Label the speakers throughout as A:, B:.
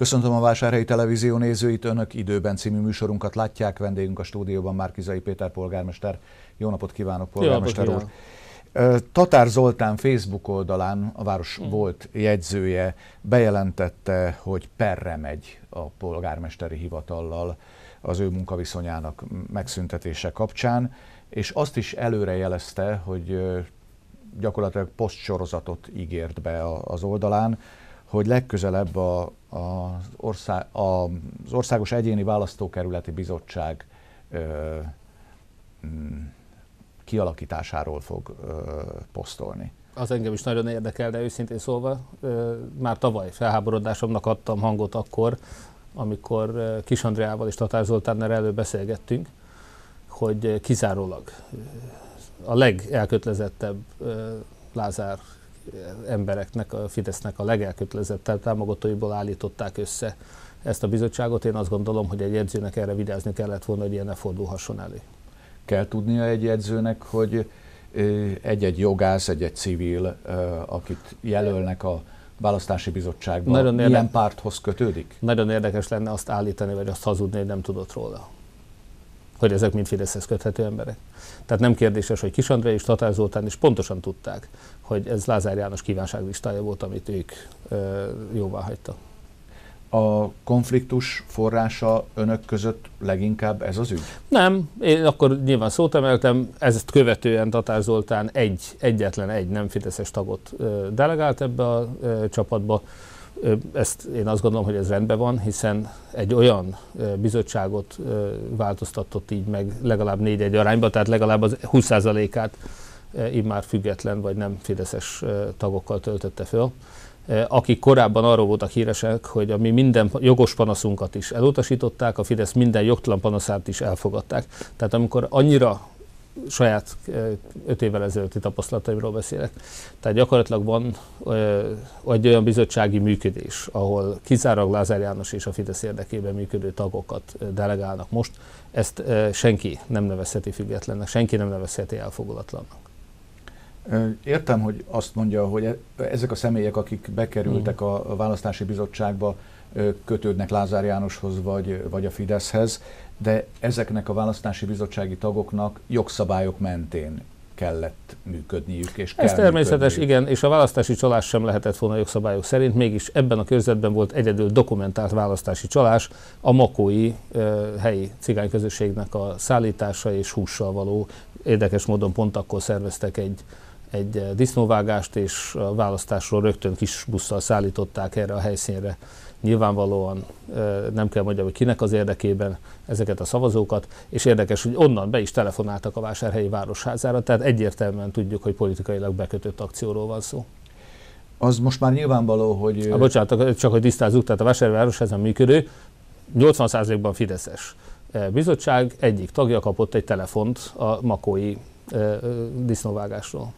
A: Köszöntöm a Vásárhelyi Televízió nézőit, Önök időben című műsorunkat látják. Vendégünk a stúdióban Márkizai Péter polgármester. Jó napot kívánok, polgármester Jó napot úr! Tatár Zoltán Facebook oldalán, a város mm. volt jegyzője, bejelentette, hogy perre megy a polgármesteri hivatallal az ő munkaviszonyának megszüntetése kapcsán, és azt is előre jelezte, hogy gyakorlatilag posztsorozatot ígért be az oldalán, hogy legközelebb a, a, ország, a, az Országos Egyéni Választókerületi Bizottság ö, mm, kialakításáról fog ö, posztolni.
B: Az engem is nagyon érdekel, de őszintén szólva ö, már tavaly felháborodásomnak adtam hangot akkor, amikor Kis Andreával és Tatár Zoltánnal elő beszélgettünk, hogy kizárólag a legelkötelezettebb Lázár embereknek, a Fidesznek a legelkötelezettebb támogatóiból állították össze ezt a bizottságot. Én azt gondolom, hogy egy edzőnek erre vigyázni kellett volna, hogy ilyen ne fordulhasson elé.
A: Kell tudnia egy edzőnek, hogy egy-egy jogász, egy-egy civil, akit jelölnek a választási bizottságban, Nagyon milyen érde- párthoz kötődik?
B: Nagyon érdekes lenne azt állítani, vagy azt hazudni, hogy nem tudott róla hogy ezek mind Fideszhez köthető emberek. Tehát nem kérdéses, hogy Kis André és Tatár Zoltán is pontosan tudták, hogy ez Lázár János kívánságlistája volt, amit ők ö, jóvá hagytak.
A: A konfliktus forrása önök között leginkább ez az ügy?
B: Nem, én akkor nyilván szót emeltem, ezt követően Tatár Zoltán egy, egyetlen egy nem Fideszes tagot ö, delegált ebbe a ö, csapatba, ezt én azt gondolom, hogy ez rendben van, hiszen egy olyan bizottságot változtatott így meg legalább négy-egy arányba, tehát legalább az 20%-át így már független vagy nem fideszes tagokkal töltötte föl akik korábban arról voltak híresek, hogy a mi minden jogos panaszunkat is elutasították, a Fidesz minden jogtalan panaszát is elfogadták. Tehát amikor annyira saját öt évvel ezelőtti tapasztalataimról beszélek. Tehát gyakorlatilag van egy olyan bizottsági működés, ahol kizárólag Lázár János és a Fidesz érdekében működő tagokat delegálnak most. Ezt senki nem nevezheti függetlennek, senki nem nevezheti elfogulatlannak.
A: Értem, hogy azt mondja, hogy e, ezek a személyek, akik bekerültek mm. a választási bizottságba, kötődnek Lázár Jánoshoz vagy, vagy a Fideszhez, de ezeknek a választási bizottsági tagoknak jogszabályok mentén kellett működniük. És
B: Ez természetes, működniük. igen, és a választási csalás sem lehetett volna jogszabályok szerint, mégis ebben a körzetben volt egyedül dokumentált választási csalás, a makói uh, helyi cigányközösségnek a szállítása és hússal való. Érdekes módon pont akkor szerveztek egy egy disznóvágást, és a választásról rögtön kis busszal szállították erre a helyszínre nyilvánvalóan nem kell mondjam, hogy kinek az érdekében ezeket a szavazókat, és érdekes, hogy onnan be is telefonáltak a vásárhelyi városházára, tehát egyértelműen tudjuk, hogy politikailag bekötött akcióról van szó.
A: Az most már nyilvánvaló, hogy...
B: A, bocsánat, csak hogy tisztázzuk, tehát a vásárhelyi városháza működő 80%-ban Fideszes bizottság egyik tagja kapott egy telefont a makói disznóvágásról,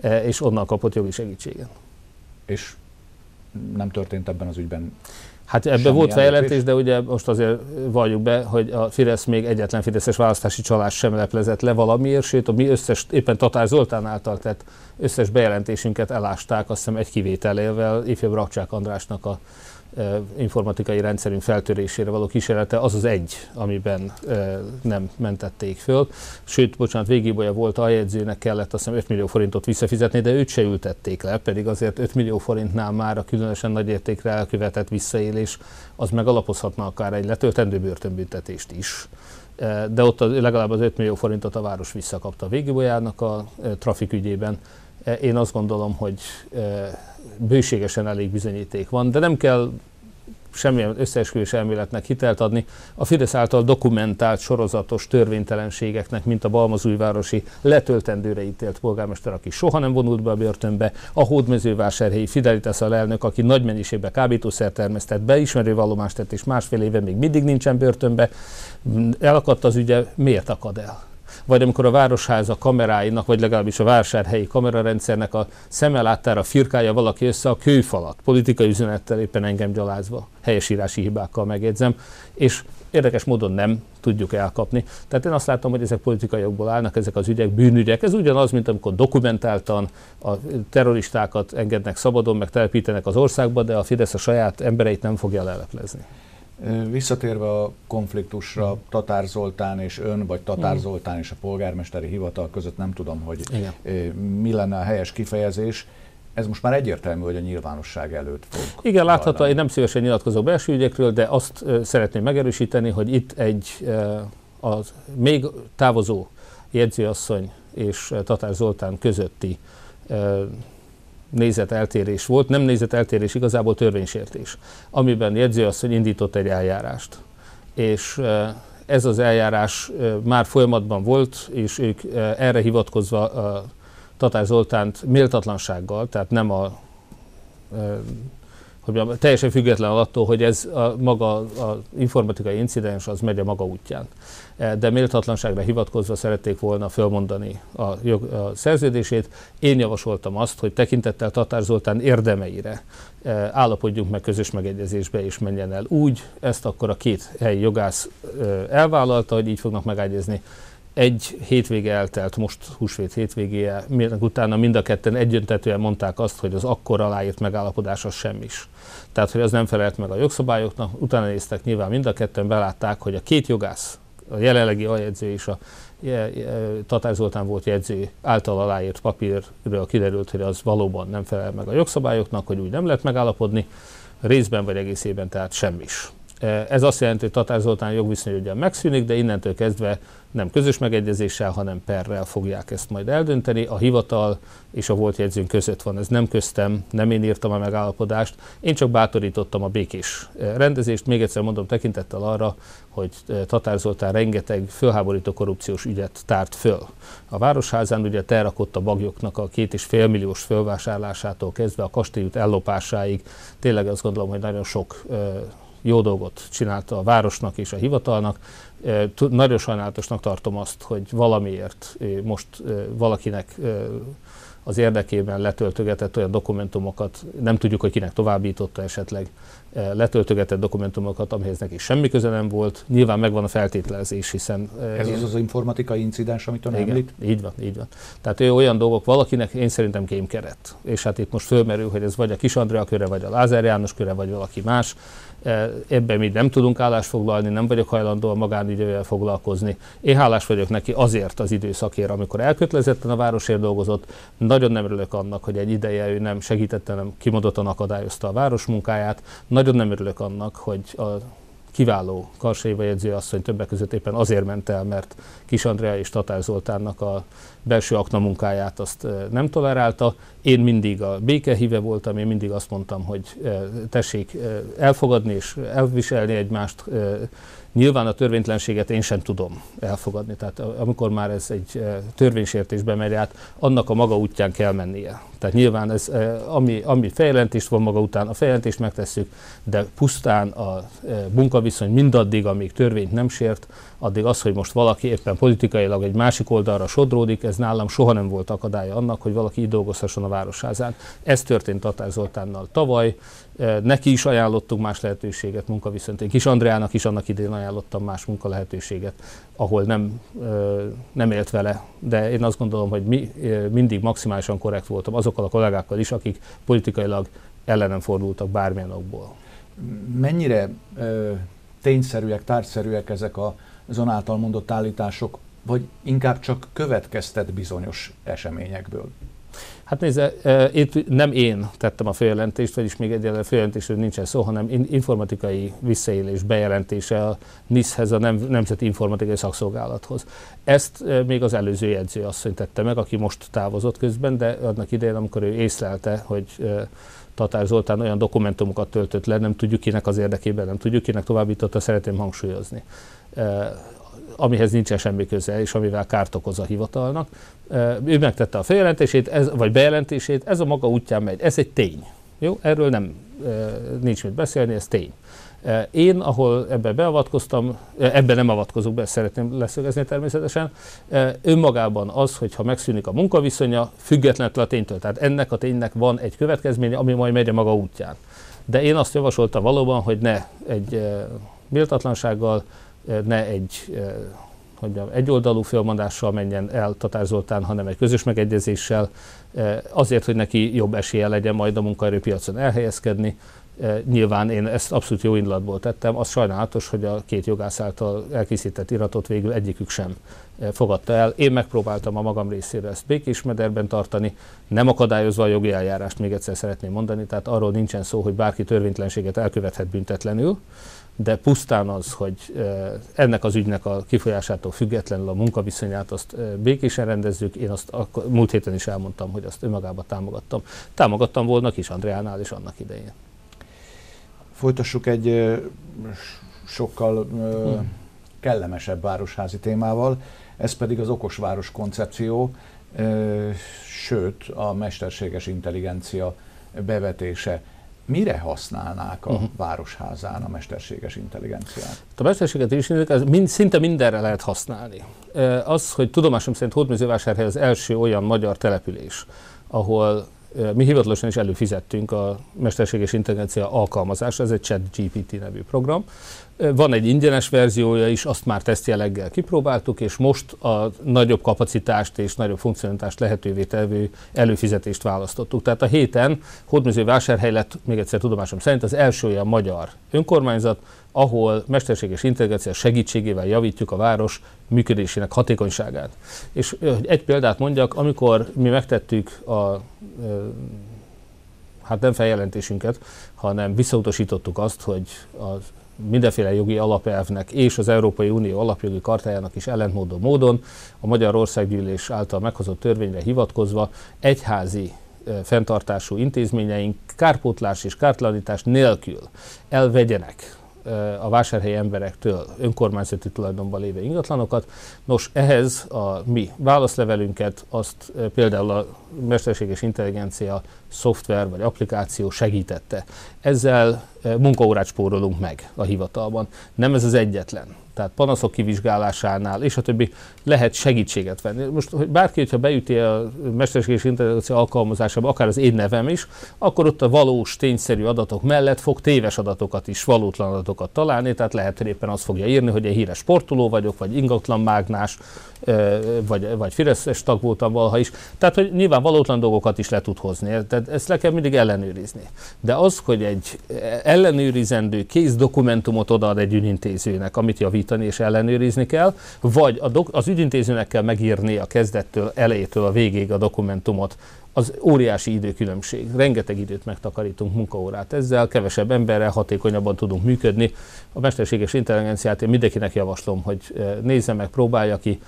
B: és onnan kapott jogi segítséget.
A: És nem történt ebben az ügyben
B: Hát ebben volt feljelentés, de ugye most azért valljuk be, hogy a Fidesz még egyetlen Fideszes választási csalás sem leplezett le valamiért, sőt a mi összes, éppen Tatár Zoltán által tett összes bejelentésünket elásták, azt hiszem egy kivételével, ifjabb Rakcsák Andrásnak a informatikai rendszerünk feltörésére való kísérlete az az egy, amiben nem mentették föl. Sőt, bocsánat, végigbolya volt a jegyzőnek kellett azt hiszem 5 millió forintot visszafizetni, de őt se ültették le, pedig azért 5 millió forintnál már a különösen nagy értékre elkövetett visszaélés az megalapozhatna akár egy letöltendő börtönbüntetést is de ott legalább az 5 millió forintot a város visszakapta a végigbolyának a trafik ügyében. Én azt gondolom, hogy bőségesen elég bizonyíték van, de nem kell semmilyen összeesküvés elméletnek hitelt adni. A Fidesz által dokumentált sorozatos törvénytelenségeknek, mint a Balmazújvárosi letöltendőre ítélt polgármester, aki soha nem vonult be a börtönbe, a hódmezővásárhelyi Fidelitas elnök, aki nagy mennyiségben kábítószer termesztett, beismerő vallomást tett, és másfél éve még mindig nincsen börtönbe, elakadt az ügye, miért akad el? Vagy amikor a városháza kameráinak, vagy legalábbis a vásárhelyi kamerarendszernek a szemelátára firkálja valaki össze a kőfalat, politikai üzenettel éppen engem gyalázva, helyesírási hibákkal megjegyzem, és Érdekes módon nem tudjuk elkapni. Tehát én azt látom, hogy ezek politikai jogból állnak, ezek az ügyek bűnügyek. Ez ugyanaz, mint amikor dokumentáltan a terroristákat engednek szabadon, meg telepítenek az országba, de a Fidesz a saját embereit nem fogja leleplezni.
A: Visszatérve a konfliktusra, Tatár Zoltán és ön, vagy Tatár mm. Zoltán és a polgármesteri hivatal között nem tudom, hogy Igen. mi lenne a helyes kifejezés. Ez most már egyértelmű, hogy a nyilvánosság előtt fog.
B: Igen, látható, én nem szívesen nyilatkozok belső ügyekről, de azt szeretném megerősíteni, hogy itt egy az még távozó jegyzőasszony és Tatár Zoltán közötti nézeteltérés volt, nem nézeteltérés, igazából törvénysértés, amiben jegyzőasszony indított egy eljárást. És ez az eljárás már folyamatban volt, és ők erre hivatkozva Tatár Zoltánt méltatlansággal, tehát nem a hogy teljesen független attól, hogy ez a maga az informatikai incidens az megy a maga útján. E, de méltatlanságra hivatkozva szerették volna fölmondani a, jog, a szerződését. Én javasoltam azt, hogy tekintettel Tatár Zoltán érdemeire e, állapodjunk meg közös megegyezésbe és menjen el úgy. Ezt akkor a két helyi jogász e, elvállalta, hogy így fognak megegyezni egy hétvége eltelt, most húsvét hétvégéje, utána mind a ketten egyöntetően mondták azt, hogy az akkor aláírt megállapodás az semmis. Tehát, hogy az nem felelt meg a jogszabályoknak, utána néztek nyilván mind a ketten, belátták, hogy a két jogász, a jelenlegi aljegyző és a Tatár Zoltán volt jegyző által aláírt papírről kiderült, hogy az valóban nem felel meg a jogszabályoknak, hogy úgy nem lehet megállapodni, részben vagy egészében tehát semmis. Ez azt jelenti, hogy Tatár Zoltán jogviszony ugyan megszűnik, de innentől kezdve nem közös megegyezéssel, hanem perrel fogják ezt majd eldönteni. A hivatal és a volt jegyzőnk között van, ez nem köztem, nem én írtam a megállapodást, én csak bátorítottam a békés rendezést. Még egyszer mondom, tekintettel arra, hogy Tatár Zoltán rengeteg fölháborító korrupciós ügyet tárt föl. A Városházán ugye terrakott a bagyoknak a két és fél milliós fölvásárlásától kezdve a kastélyút ellopásáig. Tényleg azt gondolom, hogy nagyon sok jó dolgot csinálta a városnak és a hivatalnak. Nagyon sajnálatosnak tartom azt, hogy valamiért most valakinek az érdekében letöltögetett olyan dokumentumokat, nem tudjuk, hogy kinek továbbította esetleg, letöltögetett dokumentumokat, amihez neki semmi köze nem volt. Nyilván megvan a feltételezés, hiszen...
A: Ez én... az az informatikai incidens, amit ön említ?
B: Így van, így van. Tehát ő olyan dolgok valakinek, én szerintem kémkeret. És hát itt most fölmerül, hogy ez vagy a Kis Andrea köre, vagy a Lázár János köre, vagy valaki más ebben mi nem tudunk állást foglalni, nem vagyok hajlandó a magánügyével foglalkozni. Én hálás vagyok neki azért az időszakért, amikor elkötelezetten a városért dolgozott. Nagyon nem örülök annak, hogy egy ideje ő nem segítette, nem kimondottan akadályozta a város munkáját. Nagyon nem örülök annak, hogy a kiváló Karsaiva jegyző asszony többek között éppen azért ment el, mert Kis Andrea és Tatár Zoltánnak a belső akna munkáját azt nem tolerálta. Én mindig a békehíve voltam, én mindig azt mondtam, hogy tessék elfogadni és elviselni egymást, Nyilván a törvénytlenséget én sem tudom elfogadni, tehát amikor már ez egy törvénysértésbe megy át, annak a maga útján kell mennie. Tehát nyilván ez, ami, ami fejjelentést van maga után, a fejjelentést megtesszük, de pusztán a munkaviszony mindaddig, amíg törvényt nem sért, addig az, hogy most valaki éppen politikailag egy másik oldalra sodródik, ez nálam soha nem volt akadálya annak, hogy valaki így dolgozhasson a városházán. Ez történt Tatár Zoltánnal tavaly, neki is ajánlottunk más lehetőséget munkaviszont. Én Kis Andreának is annak idén ajánlottam más munkalehetőséget, ahol nem, nem élt vele. De én azt gondolom, hogy mi, mindig maximálisan korrekt voltam azokkal a kollégákkal is, akik politikailag ellenem fordultak bármilyen okból.
A: Mennyire ö, tényszerűek, tárgyszerűek ezek a azon által mondott állítások, vagy inkább csak következtet bizonyos eseményekből?
B: Hát nézze, itt nem én tettem a feljelentést, vagyis még egyelőre feljelentésről nincsen szó, hanem informatikai visszaélés bejelentése a NISZ-hez, a Nem- Nemzeti Informatikai Szakszolgálathoz. Ezt még az előző jegyző asszony tette meg, aki most távozott közben, de annak idején, amikor ő észlelte, hogy Tatár Zoltán olyan dokumentumokat töltött le, nem tudjuk kinek az érdekében, nem tudjuk kinek továbbította, szeretném hangsúlyozni amihez nincsen semmi köze, és amivel kárt okoz a hivatalnak. Ő megtette a feljelentését, ez, vagy bejelentését, ez a maga útján megy. Ez egy tény. Jó? Erről nem nincs mit beszélni, ez tény. Én, ahol ebbe beavatkoztam, ebben nem avatkozok be, szeretném leszögezni természetesen, önmagában az, hogyha megszűnik a munkaviszonya, függetlenül a ténytől. Tehát ennek a ténynek van egy következménye, ami majd megy a maga útján. De én azt javasoltam valóban, hogy ne egy méltatlansággal, ne egy hogy egyoldalú fölmondással menjen el Tatár Zoltán, hanem egy közös megegyezéssel, azért, hogy neki jobb esélye legyen majd a munkaerőpiacon elhelyezkedni, Nyilván én ezt abszolút jó indulatból tettem, az sajnálatos, hogy a két jogász által elkészített iratot végül egyikük sem fogadta el. Én megpróbáltam a magam részéről ezt békés mederben tartani, nem akadályozva a jogi eljárást, még egyszer szeretném mondani, tehát arról nincsen szó, hogy bárki törvénytlenséget elkövethet büntetlenül, de pusztán az, hogy ennek az ügynek a kifolyásától függetlenül a munkaviszonyát azt békésen rendezzük, én azt akkor, múlt héten is elmondtam, hogy azt önmagában támogattam. Támogattam volna Kis Andreánál is annak idején.
A: Folytassuk egy sokkal hmm. kellemesebb városházi témával, ez pedig az okos város koncepció, sőt a mesterséges intelligencia bevetése. Mire használnák a uh-huh. városházán a mesterséges intelligenciát?
B: A mesterséges intelligenciát mind, szinte mindenre lehet használni. Az, hogy tudomásom szerint Hódműzővásárhely az első olyan magyar település, ahol mi hivatalosan is előfizettünk a mesterséges intelligencia alkalmazásra, ez egy Chat GPT nevű program. Van egy ingyenes verziója is, azt már tesztjeleggel kipróbáltuk, és most a nagyobb kapacitást és nagyobb funkcionalitást lehetővé tevő előfizetést választottuk. Tehát a héten Hódműző vásárhely lett, még egyszer tudomásom szerint, az első olyan magyar önkormányzat, ahol mesterséges intelligencia segítségével javítjuk a város működésének hatékonyságát. És egy példát mondjak, amikor mi megtettük a hát nem feljelentésünket, hanem visszautasítottuk azt, hogy az mindenféle jogi alapelvnek és az Európai Unió alapjogi kartájának is ellentmódó módon a Magyar Országgyűlés által meghozott törvényre hivatkozva egyházi fenntartású intézményeink kárpótlás és kártlanítás nélkül elvegyenek a vásárhelyi emberektől önkormányzati tulajdonban lévő ingatlanokat. Nos, ehhez a mi válaszlevelünket azt például a mesterséges intelligencia szoftver vagy applikáció segítette. Ezzel munkaórát spórolunk meg a hivatalban. Nem ez az egyetlen tehát panaszok kivizsgálásánál, és a többi lehet segítséget venni. Most, hogy bárki, hogyha beüti a mesterséges intelligencia alkalmazásába, akár az én nevem is, akkor ott a valós, tényszerű adatok mellett fog téves adatokat is, valótlan adatokat találni, tehát lehet, hogy éppen azt fogja írni, hogy egy híres sportoló vagyok, vagy ingatlan mágnás, vagy, vagy Fideszes tag voltam valaha is. Tehát, hogy nyilván valótlan dolgokat is le tud hozni. Tehát ezt le kell mindig ellenőrizni. De az, hogy egy ellenőrizendő kész dokumentumot odaad egy ügyintézőnek, amit javítani és ellenőrizni kell, vagy a dok- az ügyintézőnek kell megírni a kezdettől, elejétől a végéig a dokumentumot, az óriási időkülönbség. Rengeteg időt megtakarítunk munkaórát ezzel, kevesebb emberrel hatékonyabban tudunk működni. A mesterséges intelligenciát én mindenkinek javaslom, hogy nézze meg, próbálja ki,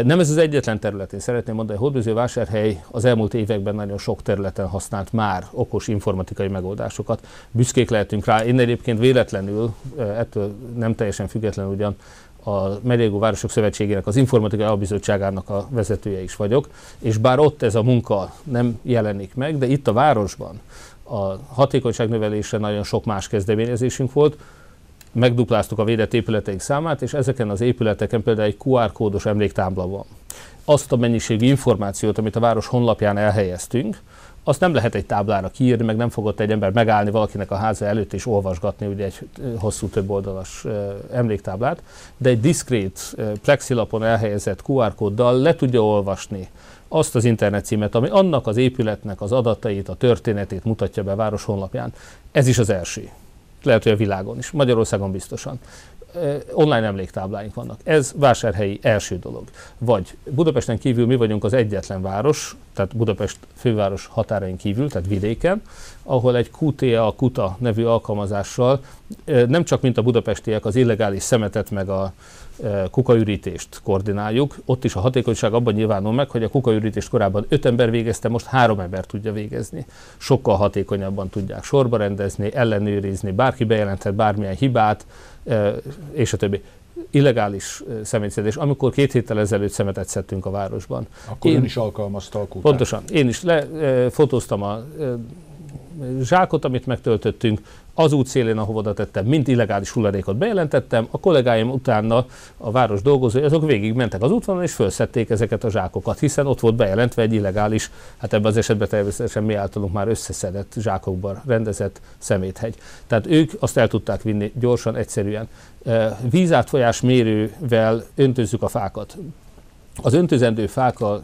B: nem ez az egyetlen terület, én szeretném mondani, hogy Hódműző vásárhely az elmúlt években nagyon sok területen használt már okos informatikai megoldásokat. Büszkék lehetünk rá. Én egyébként véletlenül, ettől nem teljesen függetlenül ugyan, a Megyégó Városok Szövetségének az Informatikai Albizottságának a vezetője is vagyok, és bár ott ez a munka nem jelenik meg, de itt a városban a hatékonyság növelése nagyon sok más kezdeményezésünk volt, megdupláztuk a védett épületeink számát, és ezeken az épületeken például egy QR kódos emléktábla van. Azt a mennyiségű információt, amit a város honlapján elhelyeztünk, azt nem lehet egy táblára kiírni, meg nem fogott egy ember megállni valakinek a háza előtt és olvasgatni ugye egy hosszú több oldalas emléktáblát, de egy diszkrét plexilapon elhelyezett QR kóddal le tudja olvasni azt az internetcímet, ami annak az épületnek az adatait, a történetét mutatja be a város honlapján. Ez is az első lehet, hogy a világon is, Magyarországon biztosan. Online emléktábláink vannak. Ez vásárhelyi első dolog. Vagy Budapesten kívül mi vagyunk az egyetlen város, tehát Budapest főváros határain kívül, tehát vidéken, ahol egy QTA, KUTA nevű alkalmazással nem csak mint a budapestiek az illegális szemetet meg a kukaürítést koordináljuk. Ott is a hatékonyság abban nyilvánul meg, hogy a kukaürítést korábban öt ember végezte, most három ember tudja végezni. Sokkal hatékonyabban tudják sorba rendezni, ellenőrizni, bárki bejelenthet bármilyen hibát, és a többi illegális szemétszedés, amikor két héttel ezelőtt szemetet szedtünk a városban.
A: Akkor én, ön is alkalmazta a kutát.
B: Pontosan. Én is lefotóztam a zsákot, amit megtöltöttünk, az út szélén, ahova oda tettem, mint illegális hulladékot bejelentettem, a kollégáim utána a város dolgozói, azok végig mentek az útvonalon és felszették ezeket a zsákokat, hiszen ott volt bejelentve egy illegális, hát ebben az esetben természetesen mi általunk már összeszedett zsákokban rendezett szeméthegy. Tehát ők azt el tudták vinni gyorsan, egyszerűen. Vízátfolyás mérővel öntözzük a fákat. Az öntözendő fák a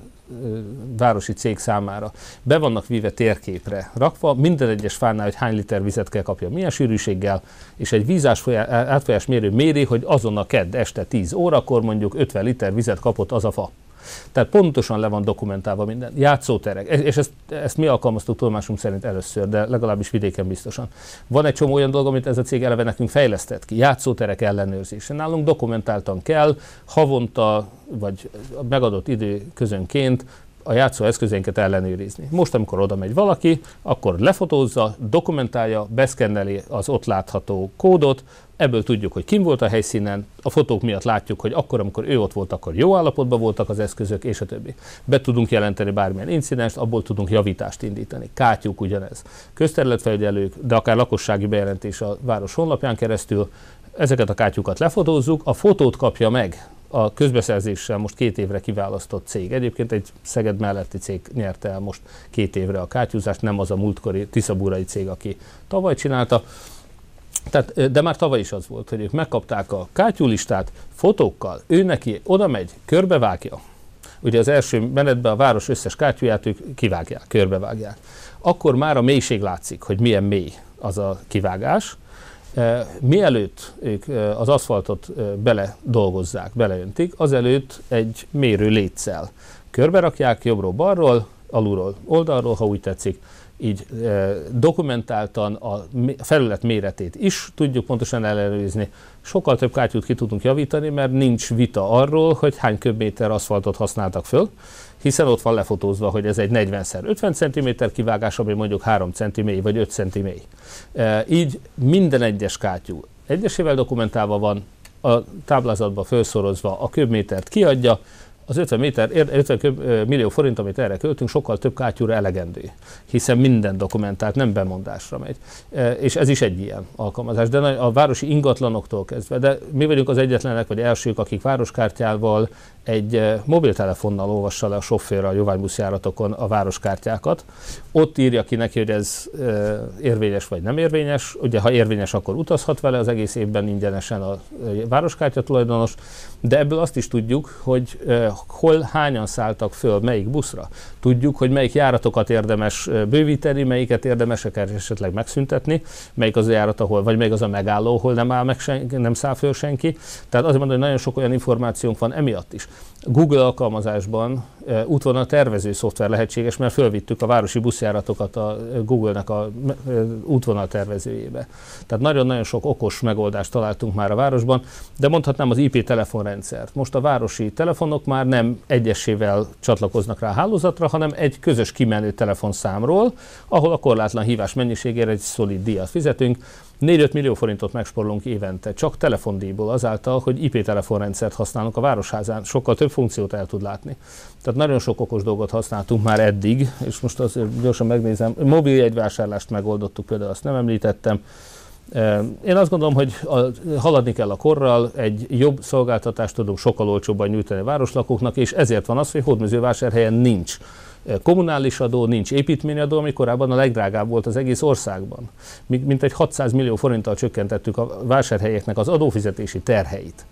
B: városi cég számára be vannak víve térképre rakva, minden egyes fánál, hogy hány liter vizet kell kapja, milyen sűrűséggel, és egy vízás átfolyás mérő méri, hogy azon a kedd este 10 órakor mondjuk 50 liter vizet kapott az a fa. Tehát pontosan le van dokumentálva minden. Játszóterek, és ezt, ezt mi alkalmaztuk tudomásunk szerint először, de legalábbis vidéken biztosan. Van egy csomó olyan dolog, amit ez a cég eleve nekünk fejlesztett ki. Játszóterek ellenőrzése. Nálunk dokumentáltan kell, havonta vagy megadott idő közönként a játszó eszközénket ellenőrizni. Most, amikor oda megy valaki, akkor lefotózza, dokumentálja, beszkenneli az ott látható kódot, ebből tudjuk, hogy kim volt a helyszínen, a fotók miatt látjuk, hogy akkor, amikor ő ott volt, akkor jó állapotban voltak az eszközök, és a többi. Be tudunk jelenteni bármilyen incidenst, abból tudunk javítást indítani. Kátyúk ugyanez. Közterületfelügyelők, de akár lakossági bejelentés a város honlapján keresztül, ezeket a kátyúkat lefotózzuk, a fotót kapja meg a közbeszerzéssel most két évre kiválasztott cég. Egyébként egy Szeged melletti cég nyerte el most két évre a kátyúzást, nem az a múltkori Tiszabúrai cég, aki tavaly csinálta. Tehát, de már tavaly is az volt, hogy ők megkapták a kátyúlistát fotókkal, ő neki oda megy, körbevágja. Ugye az első menetben a város összes kátyúját ők kivágják, körbevágják. Akkor már a mélység látszik, hogy milyen mély az a kivágás, Mielőtt ők az aszfaltot bele dolgozzák, beleöntik, azelőtt egy mérő létszel. Körberakják jobbról-balról, alulról, oldalról, ha úgy tetszik, így dokumentáltan a felület méretét is tudjuk pontosan ellenőrizni. Sokkal több kátyút ki tudunk javítani, mert nincs vita arról, hogy hány köbméter aszfaltot használtak föl, hiszen ott van lefotózva, hogy ez egy 40x50 cm kivágás, ami mondjuk 3 cm vagy 5 cm. E, így minden egyes kátyú egyesével dokumentálva van, a táblázatba felszorozva a köbmétert kiadja, az 50, méter, 50 millió forint, amit erre költünk, sokkal több kátyúra elegendő, hiszen minden dokumentált, nem bemondásra megy. És ez is egy ilyen alkalmazás. De a városi ingatlanoktól kezdve, de mi vagyunk az egyetlenek, vagy elsők, akik városkártyával egy mobiltelefonnal olvassa le a sofőr a jogánybuszjáratokon a városkártyákat. Ott írja ki neki, hogy ez érvényes vagy nem érvényes. Ugye, ha érvényes, akkor utazhat vele az egész évben ingyenesen a városkártya tulajdonos, de ebből azt is tudjuk, hogy hol hányan szálltak föl, melyik buszra. Tudjuk, hogy melyik járatokat érdemes bővíteni, melyiket érdemes esetleg megszüntetni, melyik az a járat, ahol, vagy melyik az a megálló, ahol nem áll meg senki, nem száll föl senki. Tehát azért mondom, hogy nagyon sok olyan információnk van emiatt is. Google alkalmazásban e, útvonal tervező szoftver lehetséges, mert fölvittük a városi buszjáratokat a Google-nek a e, útvonal tervezőjébe. Tehát nagyon-nagyon sok okos megoldást találtunk már a városban, de mondhatnám az IP telefonrendszert. Most a városi telefonok már nem egyesével csatlakoznak rá a hálózatra, hanem egy közös kimenő telefonszámról, ahol a korlátlan hívás mennyiségére egy szolid díjat fizetünk, 4-5 millió forintot megsporolunk évente, csak telefondíjból azáltal, hogy IP telefonrendszert használunk a városházán, sokkal több funkciót el tud látni. Tehát nagyon sok okos dolgot használtunk már eddig, és most azért gyorsan megnézem, mobil jegyvásárlást megoldottuk, például azt nem említettem, én azt gondolom, hogy haladni kell a korral, egy jobb szolgáltatást tudunk sokkal olcsóbban nyújtani a városlakóknak, és ezért van az, hogy hódmezővásárhelyen nincs kommunális adó, nincs építményadó, ami korábban a legdrágább volt az egész országban. Mint egy 600 millió forinttal csökkentettük a vásárhelyeknek az adófizetési terheit.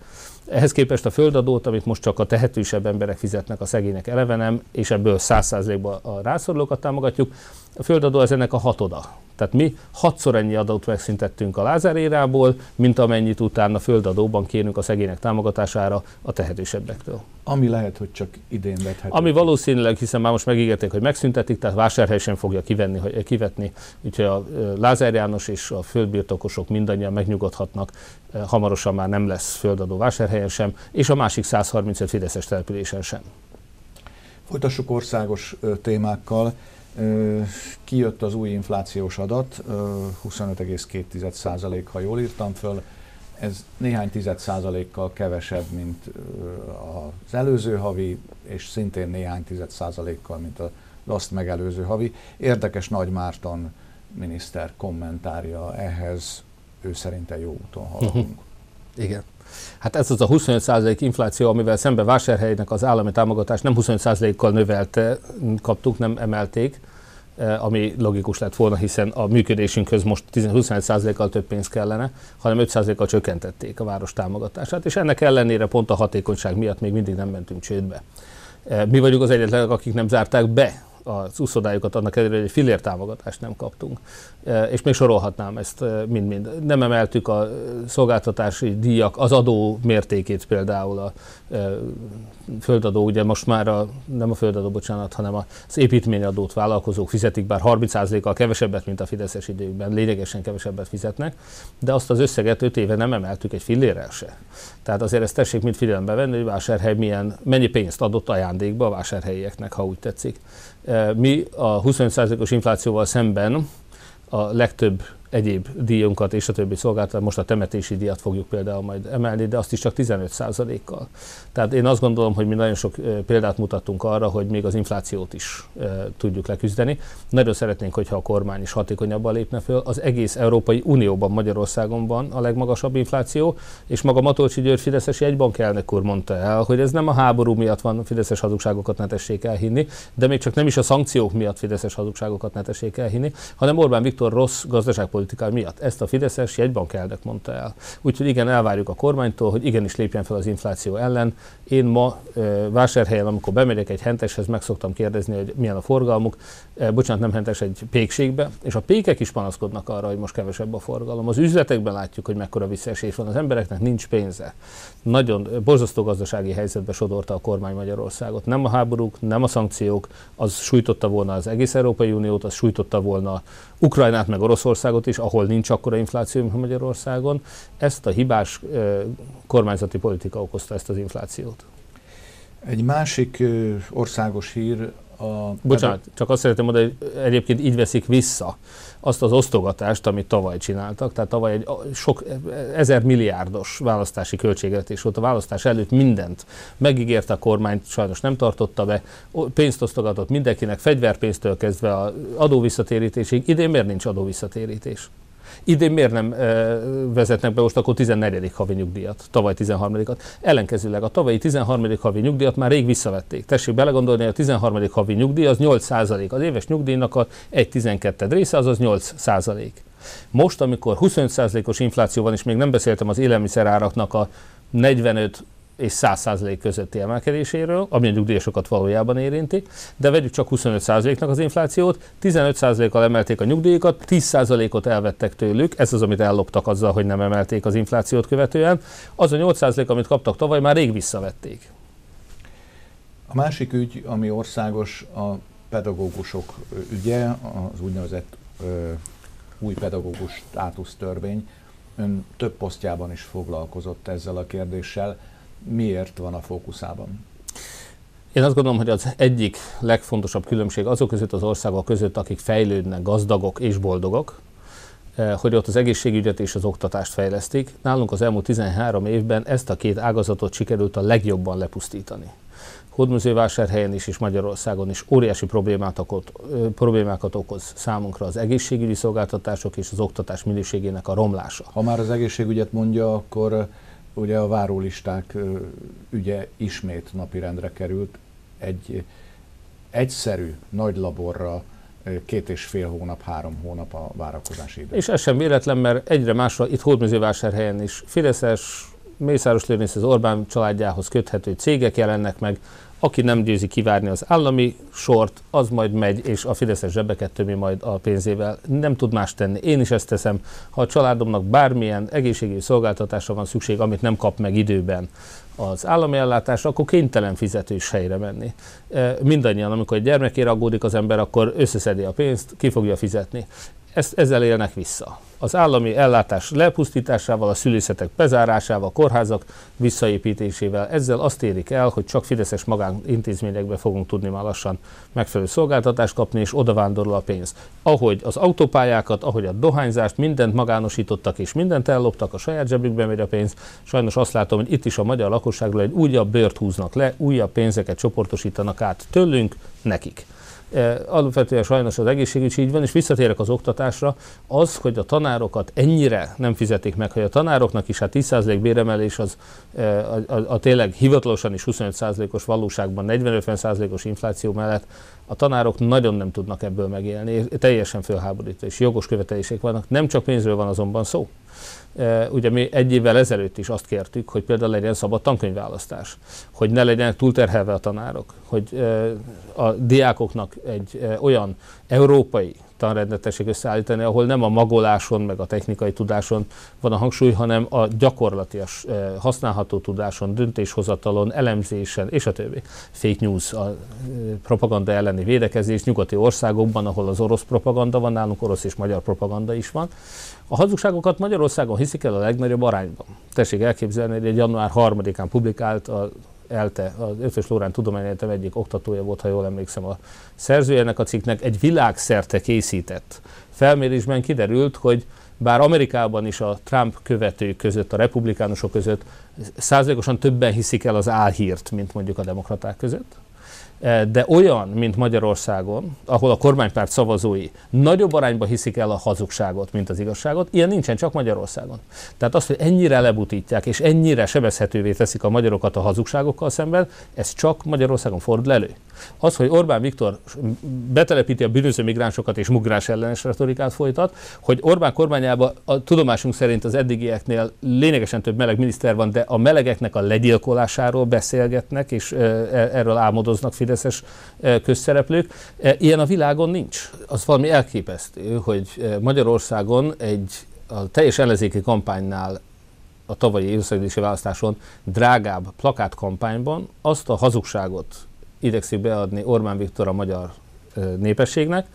B: Ehhez képest a földadót, amit most csak a tehetősebb emberek fizetnek, a szegények eleve nem, és ebből 100%-ban a rászorulókat támogatjuk, a földadó ez ennek a hatoda. Tehát mi hatszor ennyi adót megszüntettünk a lázárérából, mint amennyit utána földadóban kérünk a szegények támogatására a tehetősebbektől.
A: Ami lehet, hogy csak idén vethető.
B: Ami valószínűleg, hiszen már most megígérték, hogy megszüntetik, tehát vásárhely sem fogja kivenni, hogy, kivetni, úgyhogy a Lázár János és a földbirtokosok mindannyian megnyugodhatnak, hamarosan már nem lesz földadó vásárhelyen sem, és a másik 135 Fideszes településen sem.
A: Folytassuk országos témákkal. Kijött az új inflációs adat, 25,2% ha jól írtam föl, ez néhány tized százalékkal kevesebb, mint az előző havi, és szintén néhány tized százalékkal, mint az azt megelőző havi. Érdekes Nagy Márton miniszter kommentárja ehhez, ő szerinte jó úton haladunk. Uh-huh.
B: Igen. Hát ez az a 25% infláció, amivel szemben vásárhelynek az állami támogatást nem 25%-kal növelte, kaptuk, nem emelték, eh, ami logikus lett volna, hiszen a működésünkhöz most 25%-kal több pénz kellene, hanem 5%-kal csökkentették a város támogatását, és ennek ellenére pont a hatékonyság miatt még mindig nem mentünk csődbe. Eh, mi vagyunk az egyetlenek, akik nem zárták be az úszodájukat annak ellenére, hogy egy fillér támogatást nem kaptunk. E, és még sorolhatnám ezt e, mind-mind. Nem emeltük a szolgáltatási díjak, az adó mértékét például a e, földadó, ugye most már a, nem a földadó, bocsánat, hanem az építményadót vállalkozók fizetik, bár 30%-kal kevesebbet, mint a Fideszes időkben, lényegesen kevesebbet fizetnek, de azt az összeget 5 éve nem emeltük egy fillérrel se. Tehát azért ezt tessék mind figyelembe venni, hogy vásárhely milyen, mennyi pénzt adott ajándékba a vásárhelyieknek, ha úgy tetszik. Mi a 25%-os inflációval szemben a legtöbb egyéb díjunkat és a többi szolgáltat, most a temetési díjat fogjuk például majd emelni, de azt is csak 15%-kal. Tehát én azt gondolom, hogy mi nagyon sok példát mutattunk arra, hogy még az inflációt is tudjuk leküzdeni. Nagyon szeretnénk, hogyha a kormány is hatékonyabban lépne föl. Az egész Európai Unióban, Magyarországon van a legmagasabb infláció, és maga Matolcsi György Fideszes elnök úr mondta el, hogy ez nem a háború miatt van, Fideszes hazugságokat ne tessék elhinni, de még csak nem is a szankciók miatt Fideszes hazugságokat ne tessék elhinni, hanem Orbán Viktor rossz gazdaság politikai miatt. Ezt a Fideszes jegybank elnök mondta el. Úgyhogy igen, elvárjuk a kormánytól, hogy igenis lépjen fel az infláció ellen. Én ma vásárhelyen, amikor bemegyek egy henteshez, meg szoktam kérdezni, hogy milyen a forgalmuk. Bocsánat, nem hentes, egy pékségbe, és a pékek is panaszkodnak arra, hogy most kevesebb a forgalom. Az üzletekben látjuk, hogy mekkora visszaesés van. Az embereknek nincs pénze. Nagyon borzasztó gazdasági helyzetbe sodorta a kormány Magyarországot. Nem a háborúk, nem a szankciók, az sújtotta volna az egész Európai Uniót, az sújtotta volna Ukrajnát meg Oroszországot is, ahol nincs akkora infláció, mint Magyarországon. Ezt a hibás kormányzati politika okozta ezt az inflációt.
A: Egy másik országos hír a...
B: Bocsánat, csak azt szeretném mondani, hogy egyébként így veszik vissza azt az osztogatást, amit tavaly csináltak. Tehát tavaly egy sok ezer milliárdos választási költségvetés volt. A választás előtt mindent megígérte a kormány, sajnos nem tartotta be. Pénzt osztogatott mindenkinek, fegyverpénztől kezdve a adóvisszatérítésig. Idén miért nincs adóvisszatérítés? Idén miért nem vezetnek be most akkor 14. havi nyugdíjat, tavaly 13-at? Ellenkezőleg a tavalyi 13. havi nyugdíjat már rég visszavették. Tessék belegondolni, a 13. havi nyugdíj az 8 százalék. Az éves nyugdíjnak a 1,12 része, azaz 8 százalék. Most, amikor 25%-os infláció van, és még nem beszéltem az élelmiszeráraknak a 45 és 100% közötti emelkedéséről, ami a nyugdíjasokat valójában érinti, de vegyük csak 25%-nak az inflációt, 15%-kal emelték a nyugdíjakat, 10%-ot elvettek tőlük, ez az, amit elloptak azzal, hogy nem emelték az inflációt követően, az a 8% amit kaptak tavaly, már rég visszavették.
A: A másik ügy, ami országos, a pedagógusok ügye, az úgynevezett ö, új pedagógus státusztörvény. Ön több posztjában is foglalkozott ezzel a kérdéssel miért van a fókuszában?
B: Én azt gondolom, hogy az egyik legfontosabb különbség azok között az országok között, akik fejlődnek, gazdagok és boldogok, eh, hogy ott az egészségügyet és az oktatást fejlesztik. Nálunk az elmúlt 13 évben ezt a két ágazatot sikerült a legjobban lepusztítani. Hódműzővásárhelyen is és Magyarországon is óriási problémákat, problémákat okoz számunkra az egészségügyi szolgáltatások és az oktatás minőségének a romlása.
A: Ha már az egészségügyet mondja, akkor ugye a várólisták ügye ismét napirendre került. Egy egyszerű, nagy laborra két és fél hónap, három hónap a várakozási idő.
B: És ez sem véletlen, mert egyre másra, itt Hódműzővásárhelyen is Fideszes, Mészáros Lőrinc az Orbán családjához köthető cégek jelennek meg, aki nem győzi kivárni az állami sort, az majd megy, és a Fideszes zsebeket tömi majd a pénzével. Nem tud más tenni. Én is ezt teszem. Ha a családomnak bármilyen egészségügyi szolgáltatásra van szükség, amit nem kap meg időben az állami ellátás, akkor kénytelen fizetős helyre menni. Mindannyian, amikor egy gyermekére aggódik az ember, akkor összeszedi a pénzt, ki fogja fizetni. Ezt, ezzel élnek vissza az állami ellátás lepusztításával, a szülészetek bezárásával, a kórházak visszaépítésével. Ezzel azt érik el, hogy csak fideszes magánintézményekbe fogunk tudni már lassan megfelelő szolgáltatást kapni, és odavándorol a pénz. Ahogy az autópályákat, ahogy a dohányzást, mindent magánosítottak, és mindent elloptak, a saját zsebükbe megy a pénz. Sajnos azt látom, hogy itt is a magyar lakosságról egy újabb bőrt húznak le, újabb pénzeket csoportosítanak át tőlünk, nekik. Alapvetően sajnos az egészségügy így van, és visszatérek az oktatásra, az, hogy a tanárokat ennyire nem fizetik meg, hogy a tanároknak is hát 10% béremelés az a, a, a tényleg hivatalosan is 25%-os valóságban 40-50%-os infláció mellett a tanárok nagyon nem tudnak ebből megélni, teljesen fölháborító, és jogos követelések vannak. Nem csak pénzről van azonban szó. Ugye mi egy évvel ezelőtt is azt kértük, hogy például legyen szabad tankönyvválasztás, hogy ne legyenek túlterhelve a tanárok, hogy a diákoknak egy olyan európai tanrendet tessék összeállítani, ahol nem a magoláson, meg a technikai tudáson van a hangsúly, hanem a gyakorlatias használható tudáson, döntéshozatalon, elemzésen, és a többi. Fake news, a propaganda elleni védekezés nyugati országokban, ahol az orosz propaganda van, nálunk orosz és magyar propaganda is van. A hazugságokat Magyarországon hiszik el a legnagyobb arányban. Tessék elképzelni, hogy egy január 3-án publikált a ELTE, az Ötös Lórán Tudományegyetem egyik oktatója volt, ha jól emlékszem, a szerzőjének a cikknek egy világszerte készített felmérésben kiderült, hogy bár Amerikában is a Trump követők között, a republikánusok között százalékosan többen hiszik el az álhírt, mint mondjuk a demokraták között, de olyan, mint Magyarországon, ahol a kormánypárt szavazói nagyobb arányban hiszik el a hazugságot, mint az igazságot, ilyen nincsen csak Magyarországon. Tehát azt, hogy ennyire lebutítják és ennyire sebezhetővé teszik a magyarokat a hazugságokkal szemben, ez csak Magyarországon fordul elő. Az, hogy Orbán Viktor betelepíti a bűnöző migránsokat és migráns ellenes retorikát folytat, hogy Orbán kormányában a tudomásunk szerint az eddigieknél lényegesen több meleg miniszter van, de a melegeknek a legyilkolásáról beszélgetnek, és e, erről álmodoznak fideszes közszereplők. Ilyen a világon nincs. Az valami elképesztő, hogy Magyarországon egy a teljes ellenzéki kampánynál a tavalyi országgyűlési választáson drágább plakátkampányban azt a hazugságot idegszik beadni Orbán Viktor a magyar népességnek,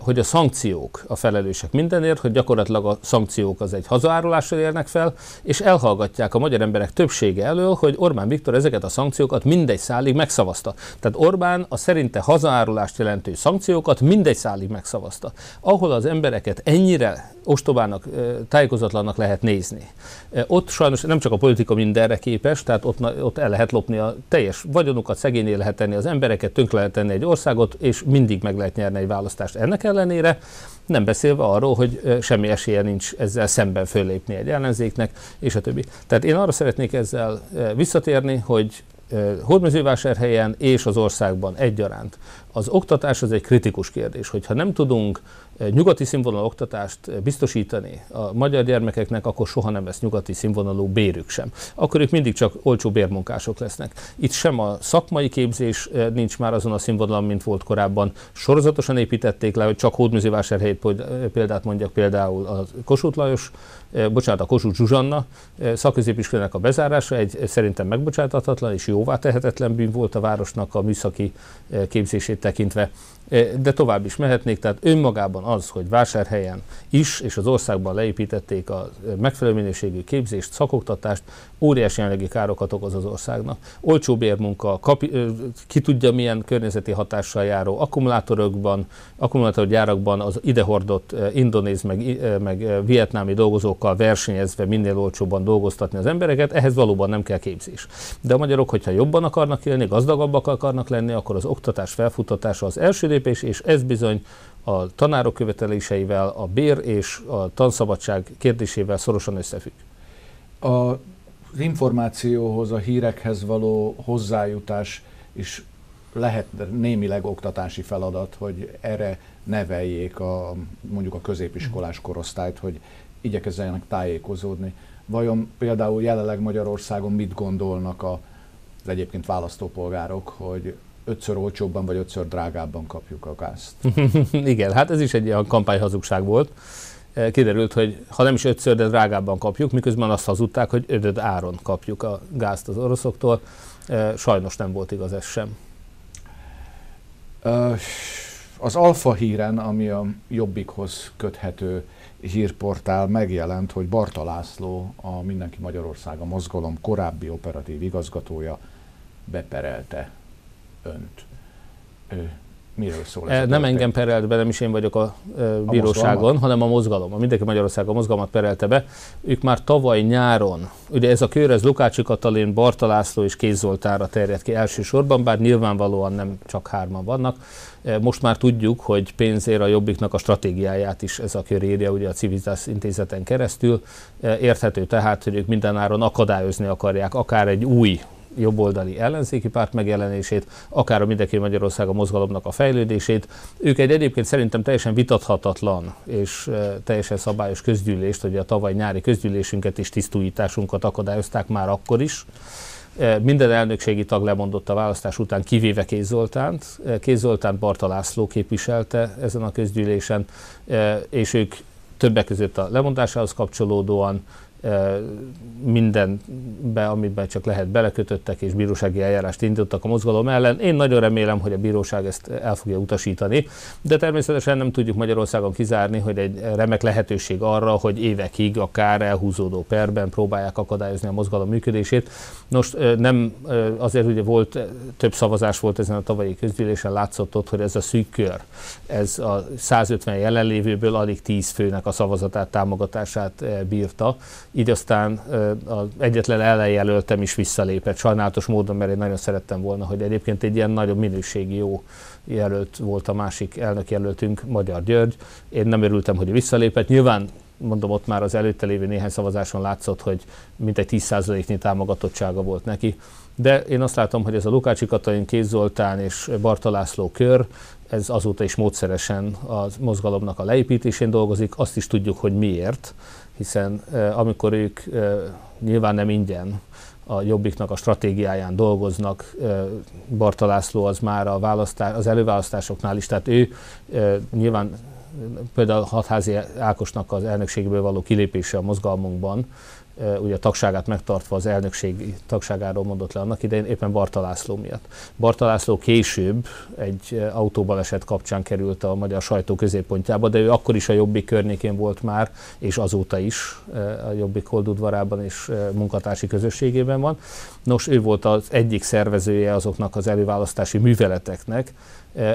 B: hogy a szankciók a felelősek mindenért, hogy gyakorlatilag a szankciók az egy hazaárulással érnek fel, és elhallgatják a magyar emberek többsége elől, hogy Orbán Viktor ezeket a szankciókat mindegy szálig megszavazta. Tehát Orbán a szerinte hazaárulást jelentő szankciókat mindegy szálig megszavazta. Ahol az embereket ennyire ostobának, eh, tájékozatlannak lehet nézni. Eh, ott sajnos nem csak a politika mindenre képes, tehát ott, ott el lehet lopni a teljes vagyonukat, szegényé lehet tenni az embereket, tönkre lehet tenni egy országot, és mindig meg lehet nyerni egy választást ennek ellenére, nem beszélve arról, hogy semmi esélye nincs ezzel szemben fölépni egy ellenzéknek, és a többi. Tehát én arra szeretnék ezzel visszatérni, hogy Hódmezővásárhelyen és az országban egyaránt. Az oktatás az egy kritikus kérdés, hogyha nem tudunk nyugati színvonalú oktatást biztosítani a magyar gyermekeknek, akkor soha nem lesz nyugati színvonalú bérük sem. Akkor ők mindig csak olcsó bérmunkások lesznek. Itt sem a szakmai képzés nincs már azon a színvonalon, mint volt korábban. Sorozatosan építették le, hogy csak Hódműzővásárhelyét példát mondjak, például a Kossuth Lajos, bocsánat, a Kossuth Zsuzsanna szakközépiskolának a bezárása egy szerintem megbocsátathatatlan és jóvá tehetetlen bűn volt a városnak a műszaki képzését tekintve. De tovább is mehetnék, tehát önmagában az, hogy vásárhelyen is és az országban leépítették a megfelelő minőségű képzést, szakoktatást, óriási jelenlegi károkat okoz az országnak. Olcsó bérmunka, kapi, ki tudja milyen környezeti hatással járó akkumulátorokban, akkumulátorgyárakban az idehordott indonéz meg, meg vietnámi dolgozókkal versenyezve minél olcsóbban dolgoztatni az embereket, ehhez valóban nem kell képzés. De a magyarok, hogyha jobban akarnak élni, gazdagabbak akarnak lenni, akkor az oktatás felfuttatása az első lépés, és ez bizony a tanárok követeléseivel, a bér és a tanszabadság kérdésével szorosan összefügg.
A: A, információhoz, a hírekhez való hozzájutás is lehet némileg oktatási feladat, hogy erre neveljék a, mondjuk a középiskolás korosztályt, hogy igyekezzenek tájékozódni. Vajon például jelenleg Magyarországon mit gondolnak a, az egyébként választópolgárok, hogy ötször olcsóbban vagy ötször drágábban kapjuk a gázt.
B: Igen, hát ez is egy olyan kampányhazugság volt. Eh, kiderült, hogy ha nem is ötször, de drágábban kapjuk, miközben azt hazudták, hogy ötöd áron kapjuk a gázt az oroszoktól. Eh, sajnos nem volt igaz ez sem.
A: Az Alfa híren, ami a Jobbikhoz köthető hírportál megjelent, hogy Barta László, a Mindenki Magyarország a mozgalom korábbi operatív igazgatója beperelte önt. Miről szól
B: ez? Nem engem perelt be, nem is én vagyok a, a bíróságon, a hanem a mozgalom. A Mindenki Magyarország a mozgalmat perelte be. Ők már tavaly nyáron, ugye ez a kör, ez Lukácsi Katalin, Barta László és Kéz Zoltánra terjed ki elsősorban, bár nyilvánvalóan nem csak hárman vannak. Most már tudjuk, hogy pénzért a Jobbiknak a stratégiáját is ez a kör írja ugye a Civitas intézeten keresztül. Érthető tehát, hogy ők mindenáron akadályozni akarják akár egy új jobboldali ellenzéki párt megjelenését, akár a Mindenki Magyarország a mozgalomnak a fejlődését. Ők egy egyébként szerintem teljesen vitathatatlan és teljesen szabályos közgyűlést, hogy a tavaly nyári közgyűlésünket és tisztújításunkat akadályozták már akkor is. Minden elnökségi tag lemondott a választás után, kivéve Kéz Zoltánt. Kéz Zoltánt Barta László képviselte ezen a közgyűlésen, és ők többek között a lemondásához kapcsolódóan mindenbe, amiben csak lehet belekötöttek, és bírósági eljárást indítottak a mozgalom ellen. Én nagyon remélem, hogy a bíróság ezt el fogja utasítani, de természetesen nem tudjuk Magyarországon kizárni, hogy egy remek lehetőség arra, hogy évekig akár elhúzódó perben próbálják akadályozni a mozgalom működését. Nos, nem azért ugye volt, több szavazás volt ezen a tavalyi közgyűlésen, látszott ott, hogy ez a szűk kör, ez a 150 jelenlévőből alig 10 főnek a szavazatát, támogatását bírta, így aztán az egyetlen ellenjelöltem is visszalépett, sajnálatos módon, mert én nagyon szerettem volna, hogy egyébként egy ilyen nagyobb minőségi jó jelölt volt a másik elnök jelöltünk, Magyar György. Én nem örültem, hogy visszalépett. Nyilván mondom, ott már az előtte lévő néhány szavazáson látszott, hogy mintegy 10%-nyi támogatottsága volt neki. De én azt látom, hogy ez a Lukácsi Katalin, Kéz Zoltán és Barta László kör, ez azóta is módszeresen a mozgalomnak a leépítésén dolgozik, azt is tudjuk, hogy miért hiszen amikor ők nyilván nem ingyen a Jobbiknak a stratégiáján dolgoznak, Barta László az már a választás, az előválasztásoknál is, tehát ő nyilván például Hatházi Ákosnak az elnökségből való kilépése a mozgalmunkban, ugye a tagságát megtartva az elnökség tagságáról mondott le annak idején, éppen Barta László miatt. Barta László később egy autóbaleset kapcsán került a magyar sajtó középpontjába, de ő akkor is a Jobbik környékén volt már, és azóta is a Jobbik holdudvarában és munkatársi közösségében van. Nos, ő volt az egyik szervezője azoknak az előválasztási műveleteknek,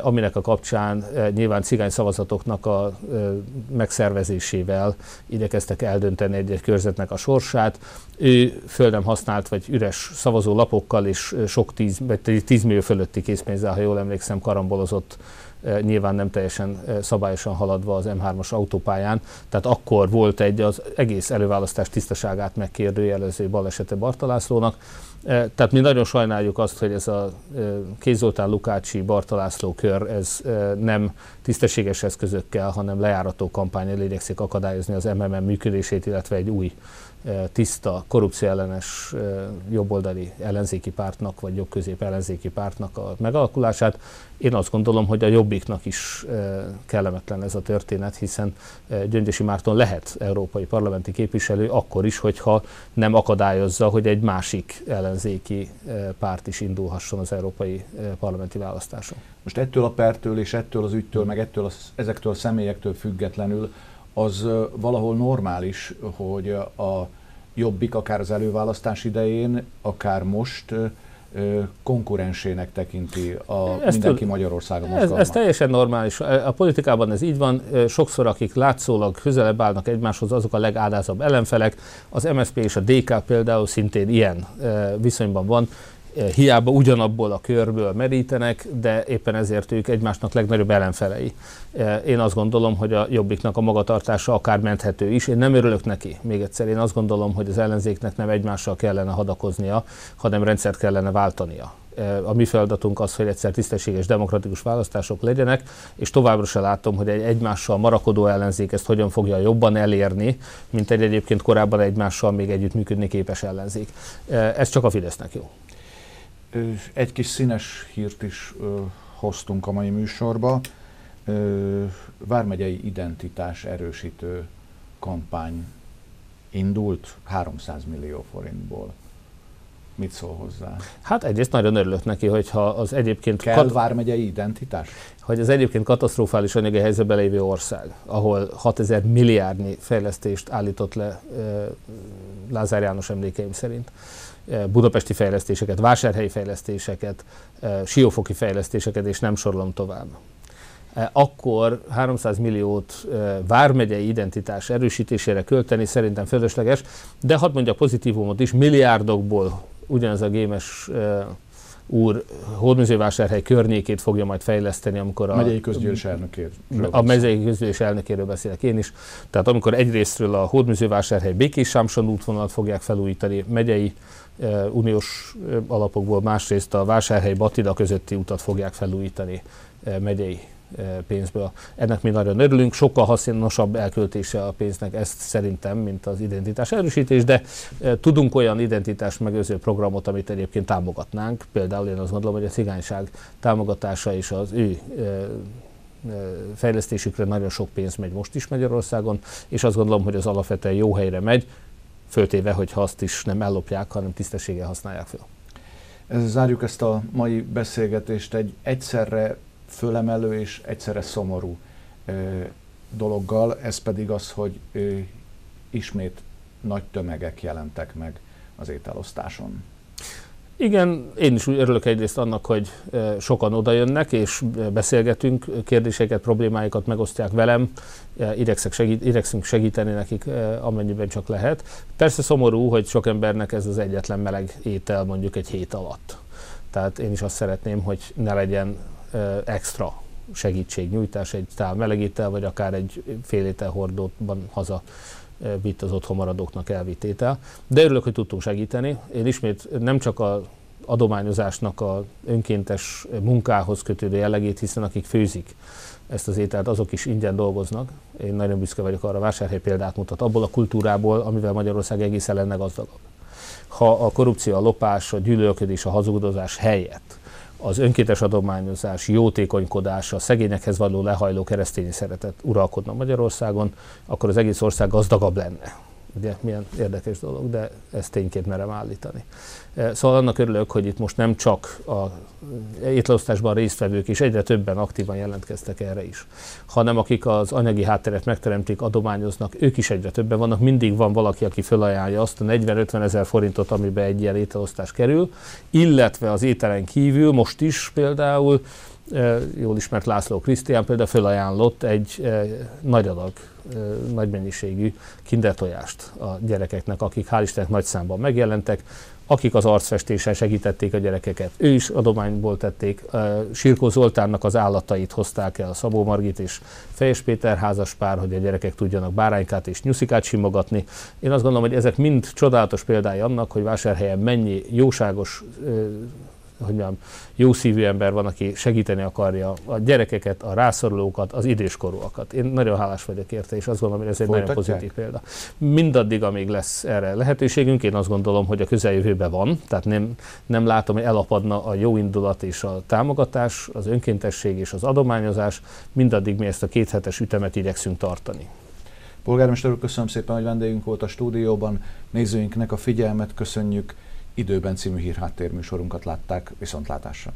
B: aminek a kapcsán eh, nyilván cigány szavazatoknak a eh, megszervezésével igyekeztek eldönteni egy-egy körzetnek a sorsát. Ő föl nem használt, vagy üres szavazólapokkal és sok tíz, vagy tíz millió fölötti készpénzzel, ha jól emlékszem, karambolozott nyilván nem teljesen szabályosan haladva az M3-as autópályán. Tehát akkor volt egy az egész előválasztás tisztaságát megkérdőjelező balesete Bartalászlónak. Tehát mi nagyon sajnáljuk azt, hogy ez a Kézoltán Lukácsi Bartalászló kör, ez nem tisztességes eszközökkel, hanem lejárató kampányra igyekszik akadályozni az MMM működését, illetve egy új tiszta, korrupcióellenes jobboldali ellenzéki pártnak, vagy jobbközép ellenzéki pártnak a megalakulását. Én azt gondolom, hogy a jobbiknak is kellemetlen ez a történet, hiszen Gyöngyösi Márton lehet európai parlamenti képviselő akkor is, hogyha nem akadályozza, hogy egy másik ellenzéki párt is indulhasson az európai parlamenti választáson.
A: Most ettől a pertől és ettől az ügytől, meg ettől a, ezektől a személyektől függetlenül az valahol normális, hogy a jobbik akár az előválasztás idején, akár most konkurensének tekinti a ezt mindenki Magyarországon
B: ez, ez teljesen normális. A politikában ez így van. Sokszor, akik látszólag közelebb állnak egymáshoz, azok a legádázabb ellenfelek. Az MSZP és a DK például szintén ilyen viszonyban van hiába ugyanabból a körből merítenek, de éppen ezért ők egymásnak legnagyobb ellenfelei. Én azt gondolom, hogy a jobbiknak a magatartása akár menthető is. Én nem örülök neki. Még egyszer, én azt gondolom, hogy az ellenzéknek nem egymással kellene hadakoznia, hanem rendszert kellene váltania. A mi feladatunk az, hogy egyszer tisztességes demokratikus választások legyenek, és továbbra se látom, hogy egy egymással marakodó ellenzék ezt hogyan fogja jobban elérni, mint egy egyébként korábban egymással még együttműködni képes ellenzék. Ez csak a Fidesznek jó.
A: Egy kis színes hírt is hoztunk a mai műsorba. Vármegyei identitás erősítő kampány indult 300 millió forintból. Mit szól hozzá?
B: Hát egyrészt nagyon örülök neki, hogyha az egyébként...
A: Kell kat- vármegyei identitás?
B: Hogy az egyébként katasztrofális anyagi helyzetben lévő ország, ahol 6000 milliárdnyi fejlesztést állított le Lázár János emlékeim szerint, budapesti fejlesztéseket, vásárhelyi fejlesztéseket, e, siófoki fejlesztéseket, és nem sorolom tovább. Akkor 300 milliót vármegyei identitás erősítésére költeni szerintem fölösleges, de hadd mondjak pozitívumot is, milliárdokból ugyanez a gémes úr Hódműzővásárhely környékét fogja majd fejleszteni, amikor
A: a... Megyei közgyűlés elnökéről.
B: A megyei közgyűlés elnökéről beszélek én is. Tehát amikor egyrésztről a Hódműzővásárhely Békés Sámson útvonalat fogják felújítani, megyei e, uniós alapokból, másrészt a Vásárhely Batida közötti utat fogják felújítani e, megyei pénzből. Ennek mi nagyon örülünk, sokkal hasznosabb elköltése a pénznek ezt szerintem, mint az identitás erősítés, de tudunk olyan identitás megőrző programot, amit egyébként támogatnánk. Például én azt gondolom, hogy a cigányság támogatása és az ő fejlesztésükre nagyon sok pénz megy most is Magyarországon, és azt gondolom, hogy az alapvetően jó helyre megy, föltéve, hogy azt is nem ellopják, hanem tisztességgel használják fel.
A: Zárjuk ezt a mai beszélgetést egy egyszerre fölemelő és egyszerre szomorú dologgal, ez pedig az, hogy ismét nagy tömegek jelentek meg az ételosztáson.
B: Igen, én is úgy örülök egyrészt annak, hogy sokan odajönnek, és beszélgetünk, kérdéseket, problémáikat megosztják velem, igyekszünk, segít, segíteni nekik, amennyiben csak lehet. Persze szomorú, hogy sok embernek ez az egyetlen meleg étel mondjuk egy hét alatt. Tehát én is azt szeretném, hogy ne legyen extra segítségnyújtás, egy tál melegétel, vagy akár egy fél étel hordóban haza vitt az otthon maradóknak elvitétel. De örülök, hogy tudtunk segíteni. Én ismét nem csak a adományozásnak a önkéntes munkához kötődő jellegét, hiszen akik főzik ezt az ételt, azok is ingyen dolgoznak. Én nagyon büszke vagyok arra, vásárhely példát mutat abból a kultúrából, amivel Magyarország egészen lenne gazdagabb. Ha a korrupció, a lopás, a gyűlölködés, a hazugdozás helyett az önkéntes adományozás, jótékonykodás, a szegényekhez való lehajló keresztény szeretet uralkodna Magyarországon, akkor az egész ország gazdagabb lenne. Ugye milyen érdekes dolog, de ezt tényként merem állítani. E, szóval annak örülök, hogy itt most nem csak a étleosztásban résztvevők is egyre többen aktívan jelentkeztek erre is, hanem akik az anyagi hátteret megteremtik, adományoznak, ők is egyre többen vannak. Mindig van valaki, aki felajánlja azt a 40-50 ezer forintot, amiben egy ilyen ételosztás kerül, illetve az ételen kívül most is például jól ismert László Krisztián például felajánlott egy nagy adag, nagy mennyiségű kindertojást a gyerekeknek, akik hál' Istennek nagy számban megjelentek, akik az arcfestésen segítették a gyerekeket. Ő is adományból tették. Sirkó Zoltánnak az állatait hozták el Szabó Margit és Fejes Péter házas pár, hogy a gyerekek tudjanak báránykát és nyuszikát simogatni. Én azt gondolom, hogy ezek mind csodálatos példái annak, hogy vásárhelyen mennyi jóságos hogy mondjam, jó szívű ember van, aki segíteni akarja a gyerekeket, a rászorulókat, az időskorúakat. Én nagyon hálás vagyok érte, és azt gondolom, hogy ez egy Folytatják? nagyon pozitív példa. Mindaddig, amíg lesz erre lehetőségünk, én azt gondolom, hogy a közeljövőben van, tehát nem, nem látom, hogy elapadna a jó indulat és a támogatás, az önkéntesség és az adományozás, mindaddig mi ezt a kéthetes ütemet igyekszünk tartani.
A: Polgármester úr, köszönöm szépen, hogy vendégünk volt a stúdióban. Nézőinknek a figyelmet köszönjük időben című hírháttérműsorunkat látták viszontlátásra.